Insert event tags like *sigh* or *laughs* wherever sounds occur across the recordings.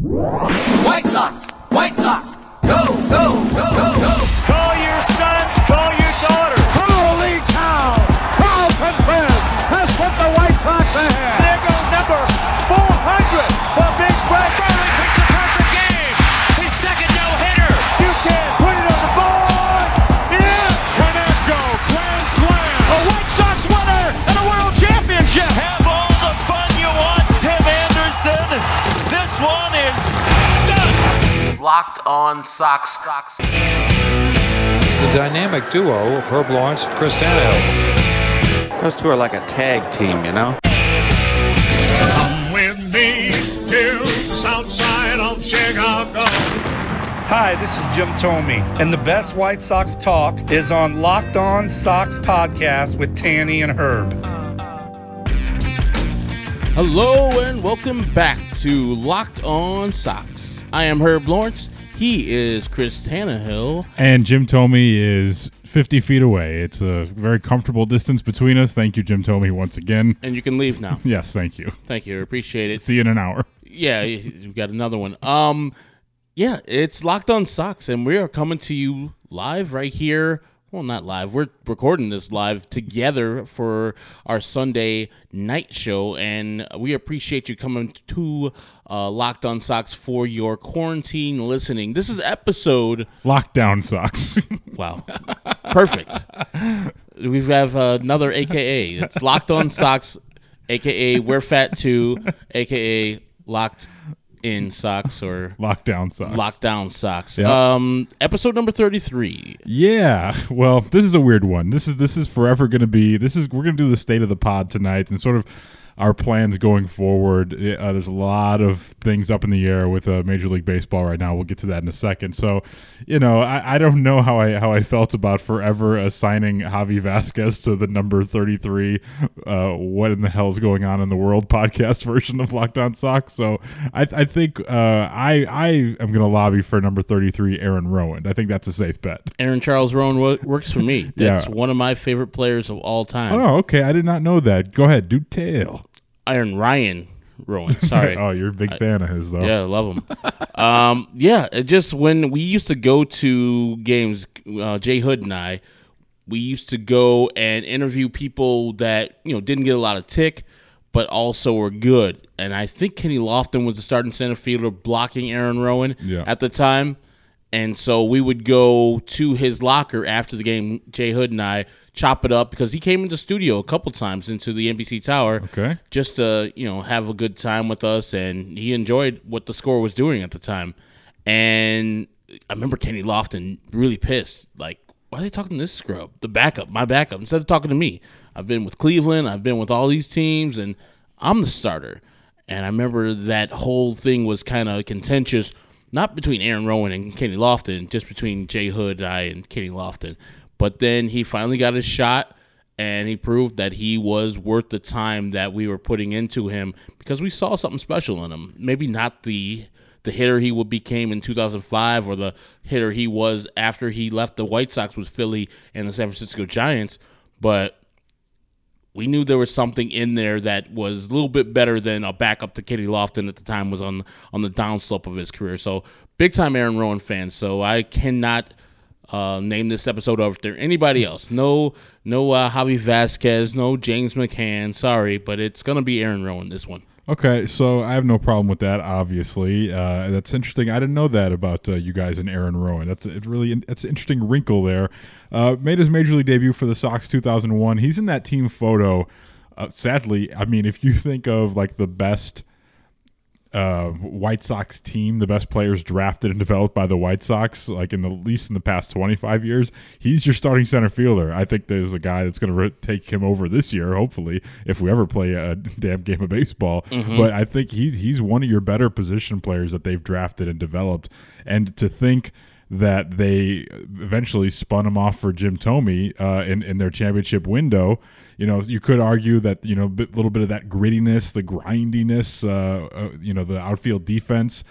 White Sox! White Sox! Locked on Sox. Sox. The dynamic duo of Herb Lawrence and Chris Tannehill. Those two are like a tag team, you know? Come With me to the south side of Chicago. Hi, this is Jim Thome, and the best White Sox talk is on Locked On Sox podcast with Tanny and Herb. Hello and welcome back to Locked On Sox. I am Herb Lawrence. He is Chris Tannehill. And Jim Thome is 50 feet away. It's a very comfortable distance between us. Thank you, Jim Thome, once again. And you can leave now. *laughs* Yes, thank you. Thank you. Appreciate it. See you in an hour. Yeah, we've got another one. Um, yeah, it's Locked On Sox, and we are coming to you live right here. Well, not live. We're recording this live together for our Sunday night show, and we appreciate you coming to uh, Locked On Sox for your quarantine listening. This is episode Lockdown socks *laughs* Wow. Perfect. We have uh, another AKA. It's Locked On Socks, AKA We're Fat Too, AKA Locked in Socks or *laughs* Lockdown socks. Lockdown Socks. Yep. Um, episode number 33. Yeah. Well, this is a weird one. This is this is forever going to be. This is we're going to do the state of the pod tonight and sort of our plans going forward. Uh, there's a lot of things up in the air with uh, Major League Baseball right now. We'll get to that in a second. So, you know, I, I don't know how I how I felt about forever assigning Javi Vazquez to the number 33. Uh, what in the hell is going on in the world *laughs* podcast version of Lockdown On Sox? So, I, I think uh, I I am going to lobby for number 33, Aaron Rowand. I think that's a safe bet. Aaron Charles Rowand wo- works for me. *laughs* That's Yeah. one of my favorite players of all time. Oh, okay. I did not know that. Go ahead, do tail. Aaron Ryan Rowand. Sorry. *laughs* oh, you're a big fan of his, though. Yeah, I love him. um, yeah, it just when we used to go to games, uh, Jay Hood and I, we used to go and interview people that you know didn't get a lot of tick, but also were good. And I think Kenny Lofton was the starting center fielder blocking Aaron Rowand Yeah. at the time. And so we would go to his locker after the game, Jay Hood and I, chop it up because he came into the studio a couple times into the NBC Tower Okay. just to you know have a good time with us and he enjoyed what the score was doing at the time. And i remember kenny lofton really pissed like why are they talking to this scrub? The backup my backup instead of talking to me. I've been with cleveland i've been with all these teams and i'm the starter. And i remember that whole thing was kind of contentious not between aaron rowand and kenny lofton just between jay hood I, and kenny lofton but then he finally got his shot and he proved that he was worth the time that we were putting into him because we saw something special in him. Maybe not the the hitter he would became in 2005 or the hitter he was after he left the White Sox with Philly and the San Francisco Giants, but we knew there was something in there that was a little bit better than a backup to Kenny Lofton at the time was on on the downslope of his career. So big time Aaron Rowand fan. So I cannot uh, name this episode after anybody else. No, no uh, Javi Vazquez, no James McCann. Sorry, but it's gonna be Aaron Rowand this one. Okay, so I have no problem with that. Obviously, uh, that's interesting. I didn't know that about uh, you guys and Aaron Rowand. That's it. Really, that's an interesting wrinkle there. Uh, made his major league debut for the Sox 2001. He's in that team photo. Uh, sadly, I mean, if you *laughs* think of like the best uh, White Sox team, the best players drafted and developed by the White Sox, like in the at least in the past 25 years, he's your starting center fielder. I think there's a guy that's going to re- take him over this year, hopefully, if we ever play a *laughs* damn game of baseball. But I think he's he's one of your better position players that they've drafted and developed. And to think that they eventually spun him off for Jim Thome uh, in in their championship window. You know, you could argue that you know a bit, little bit of that grittiness, the grindiness, uh, uh, you know, the outfield defense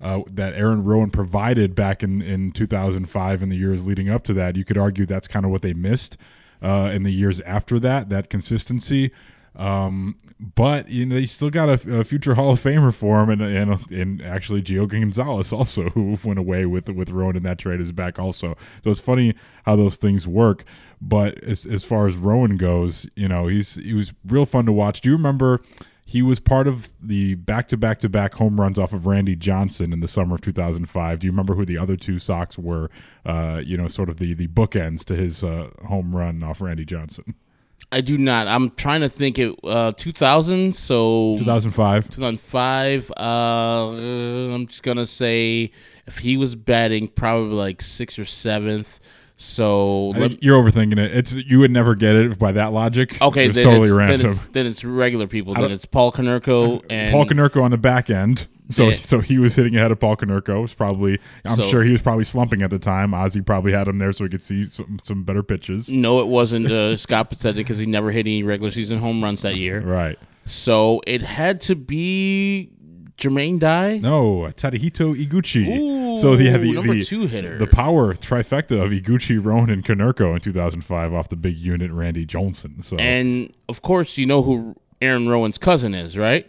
uh, that Aaron Rowand provided back in in 2005 and the years leading up to that. You could argue that's kind of what they missed uh, in the years after that. That consistency. Um, but you know, they still got a, a, future Hall of Famer for him, and and and actually Gio Gonzalez also, *laughs* who went away with with Rowand in that trade, is back also. So it's funny how those things work. But as as far as Rowand goes, you know, he's he was real fun to watch. Do you remember? He was part of the back to back to back home runs off of Randy Johnson in the summer of 2005. Do you remember who the other two Sox were? Uh, you know, sort of the the bookends to his uh, home run off Randy Johnson. I do not. I'm trying to think it. Uh, 2000. So 2005. 2005. Uh, I'm just gonna say if he was batting, probably like sixth or seventh. So you're overthinking it. It's you would never get it by that logic. Okay, it's totally it's, random. Then it's, then it's regular people. Then it's Paul Konerko and Paul Konerko on the back end. So so he was hitting ahead of Paul Konerko. Was probably I'm So- sure he was probably slumping at the time. Ozzie probably had him there so he could see some, some better pitches. No, it wasn't uh, *laughs* Scott Pacetta because he never hit any regular season home runs that year. Right. So it had to be Jermaine Dye. No, Tadahito Iguchi. Ooh, so yeah, the number the, two hitter. the power trifecta of Iguchi, Rowand, and Konerko in 2005 off the big unit Randy Johnson. So And of course, you know who Aaron Rowand's cousin is, right?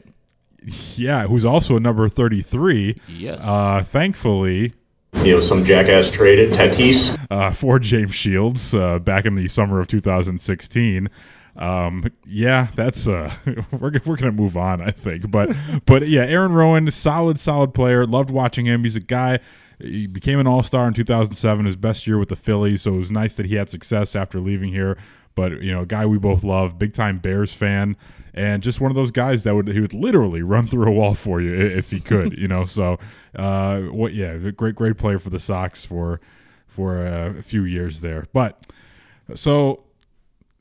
yeah, who's also a number 33. Yes. Uh, thankfully, You know, some jackass traded Tatis. uh, for James Shields uh, back in the summer of 2016. Um, yeah, that's uh, *laughs* we're we're gonna move on, I think. But *laughs* but yeah, Aaron Rowand, solid solid player. Loved watching him. He's a guy. He became an All Star in 2007, his best year with the Phillies. So it was nice that he had success after leaving here. But you know, a guy we both love, big time Bears fan, and just one of those guys that would he would literally run *laughs* through a wall for you if he could. you know, so uh, what? Yeah, great great player for the Sox for for uh, a few years there. But so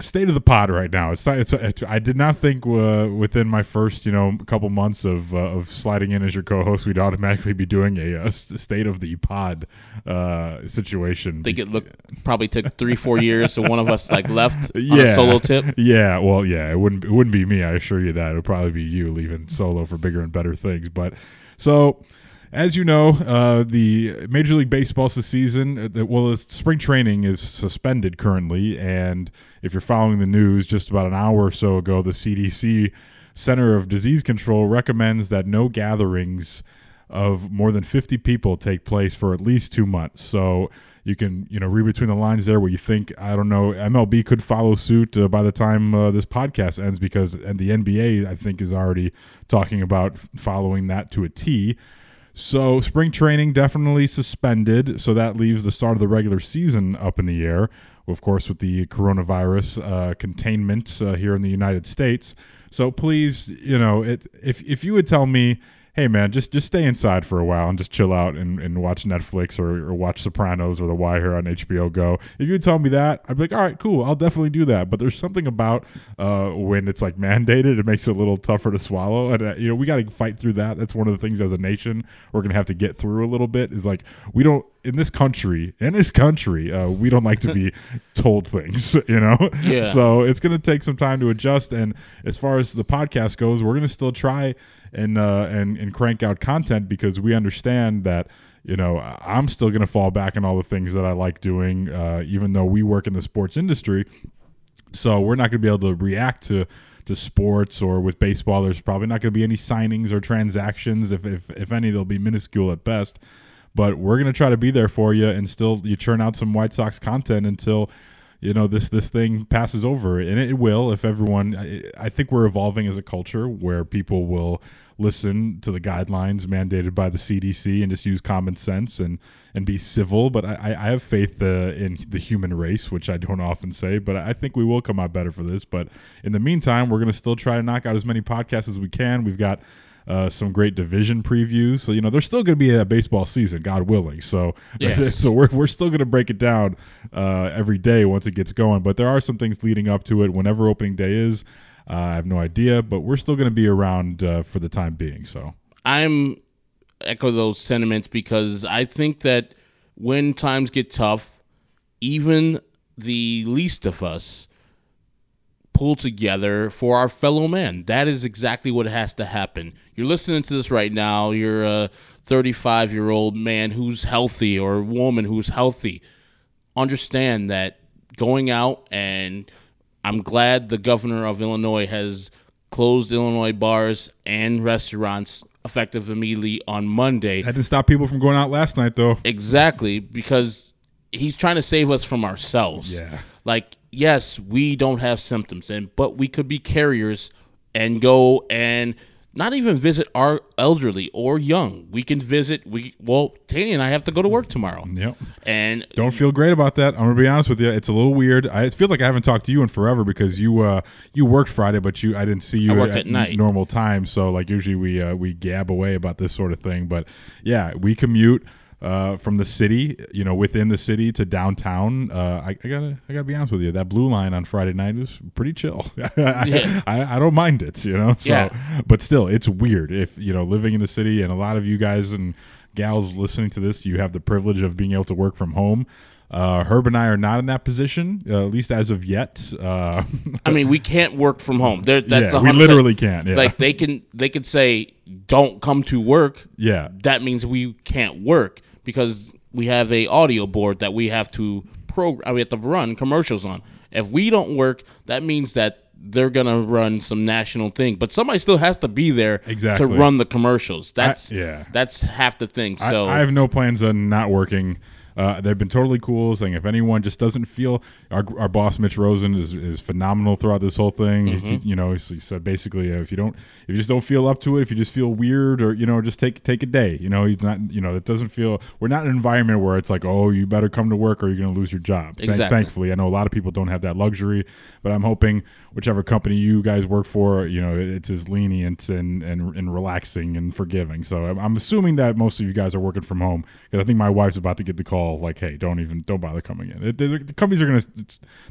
state of the pod right now. It's, not, it's, it's I did not think uh, within my first you know couple months of uh, of sliding in as your co-host, we'd automatically be doing a, s- state of the pod uh, situation. I think it looked probably took three, four years, so one of us like left on *laughs* yeah, a solo tip. Yeah, well, yeah, it wouldn't it wouldn't be me. I assure you that it would probably be you leaving solo for bigger and better things. But so. As you know, uh, the Major League Baseball season, uh, well, spring training is suspended currently. And if you're following the news, just about an hour or so ago, the CDC Center of Disease Control recommends that no gatherings of more than 50 people take place for at least two months. So you can, you know, read between the lines there where you think, I don't know, MLB could follow suit uh, by the time uh, this podcast ends because, and the NBA, I think, is already talking about following that to a T. So spring training definitely suspended. So that leaves the start of the regular season up in the air. Of course, with the coronavirus uh, containment uh, here in the United States. So please, you know, it, if if you would tell me, hey man, just just stay inside for a while and just chill out and, and watch Netflix or, or watch Sopranos or The Wire on HBO Go. If you tell me that, I'd be like, all right, cool, I'll definitely do that. But there's something about uh, when it's like mandated, it makes it a little tougher to swallow. And uh, you know, we got to fight through that. That's one of the things as a nation we're gonna have to get through a little bit. Is like we don't in this country in this country uh, we don't like to be *laughs* told things, *laughs* you know. Yeah. So it's gonna take some time to adjust. And as far as the podcast goes, we're gonna still try and uh, and and crank out content because we understand that you know I'm still going to fall back on all the things that I like doing, uh, even though we work in the sports industry. So we're not going to be able to react to to sports or with baseball. There's probably not going to be any signings or transactions. If if if any, they'll be minuscule at best. But we're going to try to be there for you and still you churn out some White Sox content until you know this this thing passes over. And it will if everyone I, I think we're evolving as a culture where people will listen to the guidelines mandated by the CDC and just use common sense and and be civil. But I, I have faith uh, in the human race which I don't often say but I think we will come out better for this. But in the meantime we're going to still try to knock out as many podcasts as we can. We've got uh, some great division previews. So you know, there's still going to be a baseball season, God willing. So Yes. *laughs* so we're we're still going to break it down uh, every day once it gets going. But there are some things leading up to it. Whenever opening day is, uh, I have no idea, but we're still going to be around uh, for the time being. So I'm echo those sentiments because I think that when times get tough, even the least of us pull together for our fellow man. That is exactly what has to happen. You're listening to this right now. You're a 35 year old man who's healthy or a woman who's healthy. Understand that going out and I'm glad the governor of Illinois has closed Illinois bars and restaurants effective immediately on Monday. That didn't stop people from going out last night, though. Exactly, because he's trying to save us from ourselves. Yeah. Like, yes, we don't have symptoms, and but we could be carriers and go and not even visit our elderly or young. We can visit. We well, Tanny and I have to go to work tomorrow. Yep. And Don't feel great about that. I'm gonna be honest with you. It's a little weird. I, it feels like I haven't talked to you in forever because you uh you worked Friday, but you I didn't see you worked at night. normal time. So like usually we uh, we gab away about this sort of thing. But yeah, we commute uh, from the city, you know, within the city to downtown. Uh, I, I gotta I gotta be honest with you. That blue line on Friday night was pretty chill. *laughs* Yeah. I, I don't mind it, you know. So, Yeah. but still, it's weird if you know living in the city, and a lot of you guys and gals listening to this, you have the privilege of being able to work from home. Uh, Herb and I are not in that position, uh, at least as of yet. Uh, I mean, we can't work from home. There, that's Yeah, we 100% literally can't, yeah. Like they can, they could say, "Don't come to work." Yeah. that means we can't work because we have a audio board that we have to program. Uh, we have to run commercials on. If we don't work, that means that they're gonna run some national thing. But somebody still has to be there Exactly. to run the commercials. That's yeah. That's half the thing. I- So I, have no plans on not working. Uh, they've been totally cool, saying if anyone just doesn't feel our, our boss Mitch Rosen is, is phenomenal throughout this whole thing. He's- Mhm. you know, he said basically uh, if you don't, if you just don't feel up to it, if you just feel weird or you know, just take take a day. You know, he's not, you know, it doesn't feel. We're not in an environment where it's like, oh, you better come to work or you're going to lose your job. Exactly. thankfully, I know a lot of people don't have that luxury, but I'm hoping whichever company you guys work for, you know, it's as lenient and and, and relaxing and forgiving. So I'm, I'm assuming that most of you guys are working from home because I think my wife's about to get the call like, hey, don't even don't bother coming in. It, the, the companies are gonna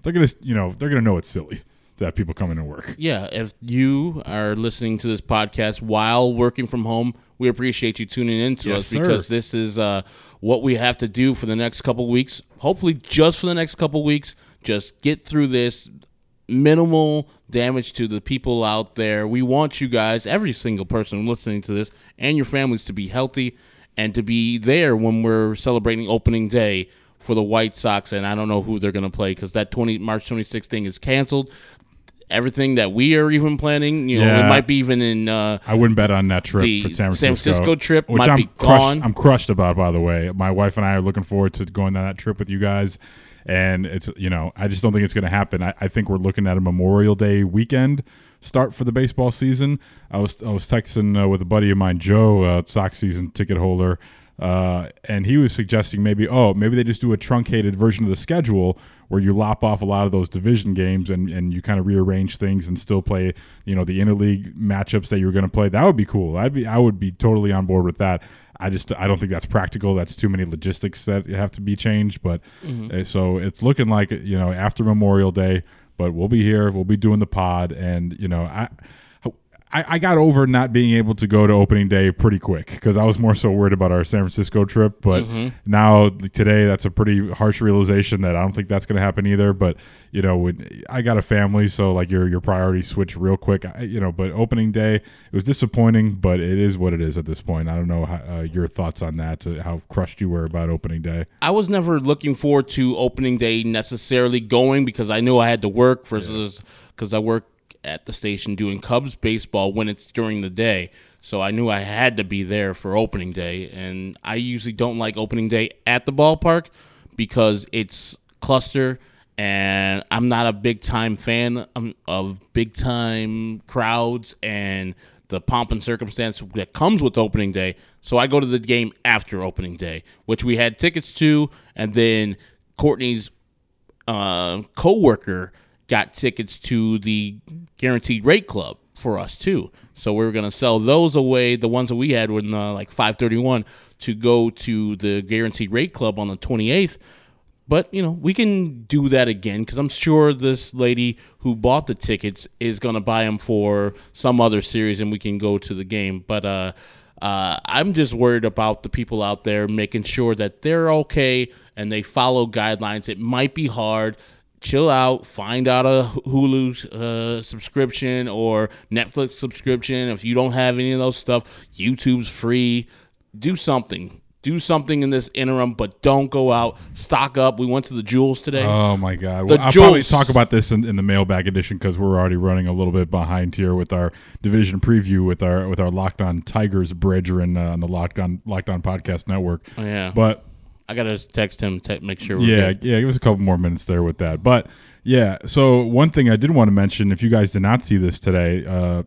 they're gonna you know they're gonna know it's silly to have people come in and work. Yeah, if you are listening to this podcast while working from home, we appreciate you tuning in to Yes, us sir. because this is uh, what we have to do for the next couple weeks. Hopefully, just for the next couple weeks, just get through this minimal damage to the people out there. We want you guys, every single person listening to this, and your families to be healthy and to be there when we're celebrating opening day for the White Sox. And I don't know who they're going to play because that 20 March 26th thing is canceled. Everything that we are even planning, you know, Yeah. it might be even in. Uh, I wouldn't bet on that trip The for San San Francisco. Francisco trip which might I'm be crushed, gone. I'm crushed about, by the way. My wife and I are looking forward to going on that trip with you guys, and it's you know I just don't think it's going to happen. I, I think we're looking at a Memorial Day weekend start for the baseball season. I was I was texting uh, with a buddy of mine, Joe, uh, Sox season ticket holder. Uh, and he was suggesting maybe, oh, maybe they just do a truncated version of the schedule where you lop off a lot of those division games and, and you kind of rearrange things and still play, you know, the interleague matchups that you were going to play. That would be cool. I'd be, I would be totally on board with that. I just, I don't think that's practical. That's too many logistics that have to be changed. But Mhm. uh, so it's looking like, you know, after Memorial Day, but we'll be here. We'll be doing the pod. And, you know, I, I, I got over not being able to go to opening day pretty quick because I was more so worried about our San Francisco trip. But Mhm. now today, that's a pretty harsh realization that I don't think that's going to happen either. But you know, when, I got a family, so like your your priorities switch real quick. I, you know, but opening day it was disappointing, but it is what it is at this point. I don't know how, uh, your thoughts on that, how crushed you were about opening day. I was never looking forward to opening day necessarily going because I knew I had to work versus because I work at the station doing Cubs baseball when it's during the day. So I knew I had to be there for opening day. And I usually don't like opening day at the ballpark because it's cluster and I'm not a big time fan um, of big time crowds and the pomp and circumstance that comes with opening day. So I go to the game after opening day, which we had tickets to, and then Courtney's uh, co-worker got tickets to the guaranteed rate club for us too. So we were gonna sell those away. The ones that we had were in uh, like 531 to go to the guaranteed rate club on the 28th. But you know we can do that again because I'm sure this lady who bought the tickets is gonna buy them for some other series, and we can go to the game. But uh, uh, I'm just worried about the people out there making sure that they're okay and they follow guidelines. It might be hard. Chill out, find out a Hulu uh, subscription or Netflix subscription. If you don't have any of those stuff, YouTube's free. Do something. do something in this interim, but don't go out. Stock up. We went to the jewels today. Oh my God! The Well, I'll probably talk about this in, in the mailbag edition because we're already running a little bit behind here with our division preview with our with our Locked On Tigers brethren uh, on the Locked On Locked On Podcast Network. Oh, yeah. but I gotta text him to make sure. We're yeah, good. yeah, give us a couple more minutes there with that. But yeah, so one thing I did want to mention, if you guys did not see this today, uh,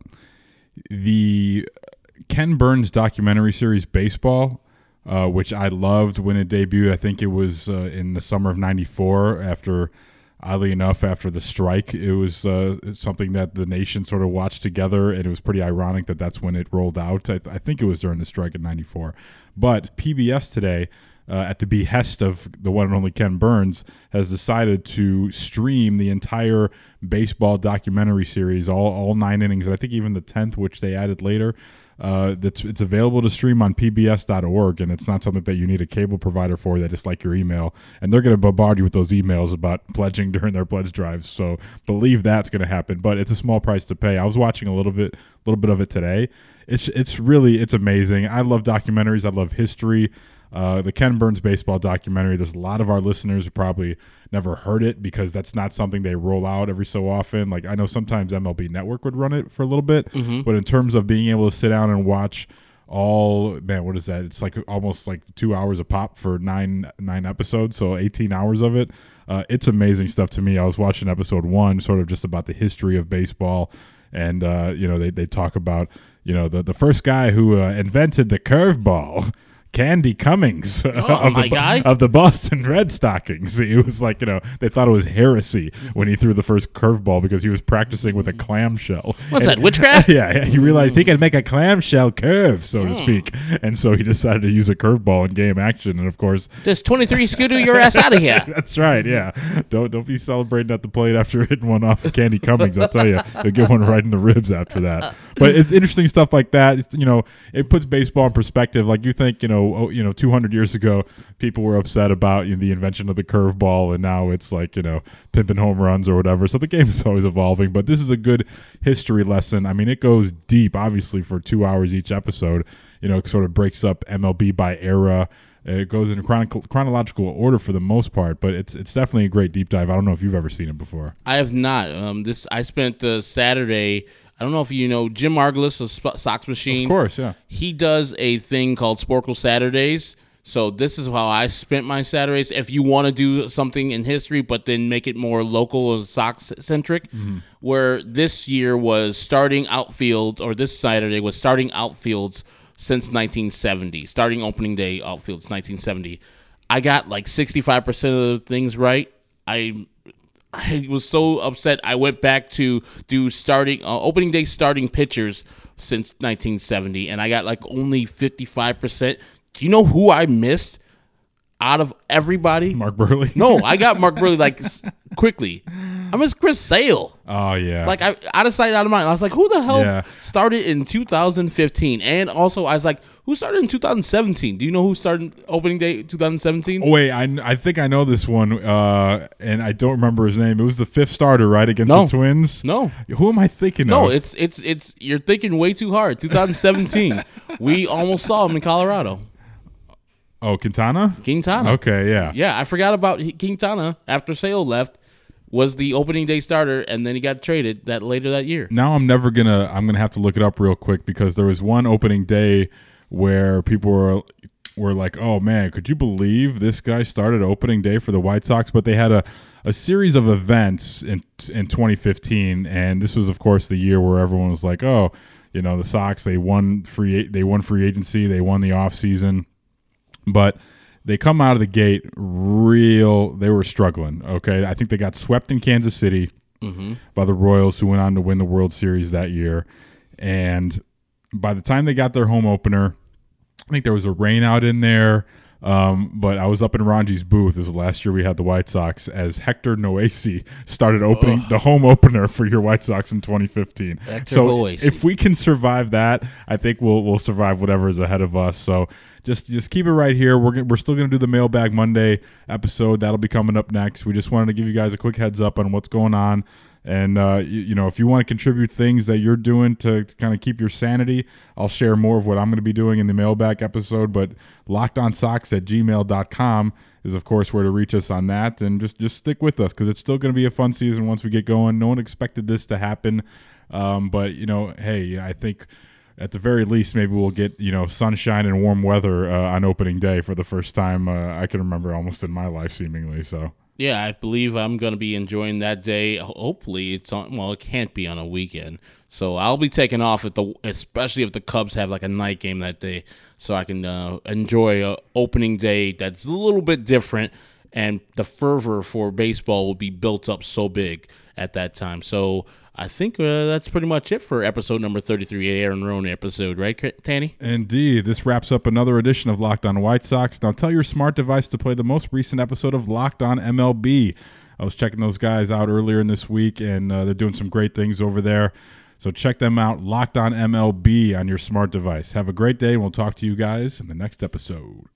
the Ken Burns documentary series Baseball, uh, which I loved when it debuted. I think it was uh, in the summer of '94. After, oddly enough, after the strike, it was uh, something that the nation sort of watched together, and it was pretty ironic that that's when it rolled out. I, I think it was during the strike in '94. But PBS today uh, at the behest of the one and only Ken Burns, has decided to stream the entire baseball documentary series, all, all nine innings, and I think even the tenth, which they added later. Uh, that's it's available to stream on PBS.org, and it's not something that you need a cable provider for. That is like your email, and they're going to bombard you with those emails about *laughs* pledging during their pledge drives. So believe that's going to happen, but it's a small price to pay. I was watching a little bit, little bit of it today. It's it's really it's amazing. I love documentaries. I love history. Uh, the Ken Burns baseball documentary. There's a lot of our listeners who probably never heard it because that's not something they roll out every so often. Like I know sometimes MLB Network would run it for a little bit, but in terms of being able to sit down and watch all man, what is that? It's like almost like two hours a pop for nine nine episodes, so 18 hours of it. Uh, it's amazing stuff to me. I was watching episode one, sort of just about the history of baseball, and uh, you know they they talk about you know the the first guy who uh, invented the curveball. *laughs* Candy Cummings *laughs* oh, of, my the, of the Boston Red Stockings. *laughs* It was like, you know, they thought it was heresy when he threw the first curveball because he was practicing with a clamshell. What's And- that, *laughs* witchcraft? yeah, yeah, he realized he hmm. could make a clamshell curve, so to hmm. speak. And so he decided to use a curveball in game action. And of course, This 23 scooter your ass out of here. that's right. Yeah, don't don't be celebrating at the plate after hitting one off of Candy Cummings. I'll tell you, you'll get one right in the ribs after that. But it's interesting stuff like that. It's, you know, it puts baseball in perspective. Like you think, you know, oh, you know, 200 years ago, people were upset about you know, the invention of the curveball, and now it's like you know, pimping home runs or whatever. So the game is *laughs* always evolving. But this is a good history lesson. I mean, it goes deep, obviously, for two hours each episode. You know, it sort of breaks up MLB by era. It goes in chrono- chronological order for the most part, but it's it's definitely a great deep dive. I don't know if you've ever seen it before. I have not. Um, this I spent uh, Saturday. I don't know if you know Jim Margalus of Sp- Sox Machine. Of course, yeah. He does a thing called Sporcle Saturdays. So this is how I spent my Saturdays. If you want to do something in history, but then make it more local or Sox centric, mm-hmm. where this year was starting outfield, or this Saturday was starting outfields since 1970, starting opening day outfields 1970. I got like 65% of the things right. I I was so upset. I went back to do starting uh, opening day starting pitchers since 1970, and I got like only 55 percent. Do you know who I missed out of everybody? Mark Buehrle. No, I got Mark Buehrle like *laughs* s- quickly. I missed Chris Sale. Oh yeah. Like I out of sight, out of mind. I was like, who the hell Yeah. started in 2015? And also, I was like, who started in 2017? Do you know who started opening day 2017? Oh, wait, I, I think I know this one, uh, and I don't remember his name. It was the fifth starter, right, against No. the Twins. No. Who am I thinking No, of? it's it's it's you're thinking way too hard. 2017, *laughs* we almost saw him in Colorado. Oh Quintana. Quintana. Okay, yeah. Yeah, I forgot about Quintana after Sale left. Was the opening day starter, and then he got traded that later that year. Now I'm never gonna. I'm gonna have to look it up real quick because there was one opening day where people were were like, "Oh man, could you believe this guy started opening day for the White Sox?" But they had a a series of events in in 2015, and this was, of course, the year where everyone was like, "Oh, you know, the Sox they won free they won free agency, they won the off season." But they come out of the gate real they were struggling okay? I think they got swept in kansas city mm-hmm. by the royals who went on to win the world series that year. And by the time they got their home opener i think there was a rain out in there um, but I was up in Ranji's booth. This was last year we had the White Sox as Hector Noesi started opening the home opener for your White Sox in 2015. Hector so Noesi. if we can survive that, I think we'll we'll survive whatever is ahead of us. So just just keep it right here. We're gonna, we're still going to do the Mailbag Monday episode. That'll be coming up next. We just wanted to give you guys a quick heads up on what's going on And uh, you, you know, if you want to contribute things that you're doing to, to kind of keep your sanity, I'll share more of what I'm going to be doing in the mailbag episode. But lockedonsocks at gmail.com is of course where to reach us on that. And just just stick with us because it's still going to be a fun season once we get going. No one expected this to happen, um, but you know, hey, I think at the very least, maybe we'll get you know sunshine and warm weather uh, on opening day for the first time uh, I can remember almost in my life, seemingly. So Yeah, I believe I'm going to be enjoying that day. Hopefully, it's on. Well, it can't be on a weekend, so I'll be taking off at the, especially if the Cubs have like a night game that day, so I can uh, enjoy a opening day that's a little bit different, and the fervor for baseball will be built up so big at that time. So I think uh, that's pretty much it for episode number 33, Aaron Rowand episode, right, Tanny? Indeed. This wraps up another edition of Locked On White Sox. Now tell your smart device to play the most recent episode of Locked On MLB. I was checking those guys out earlier in this week, and uh, they're doing some great things over there. So check them out, Locked On MLB, on your smart device. Have a great day, and we'll talk to you guys in the next episode.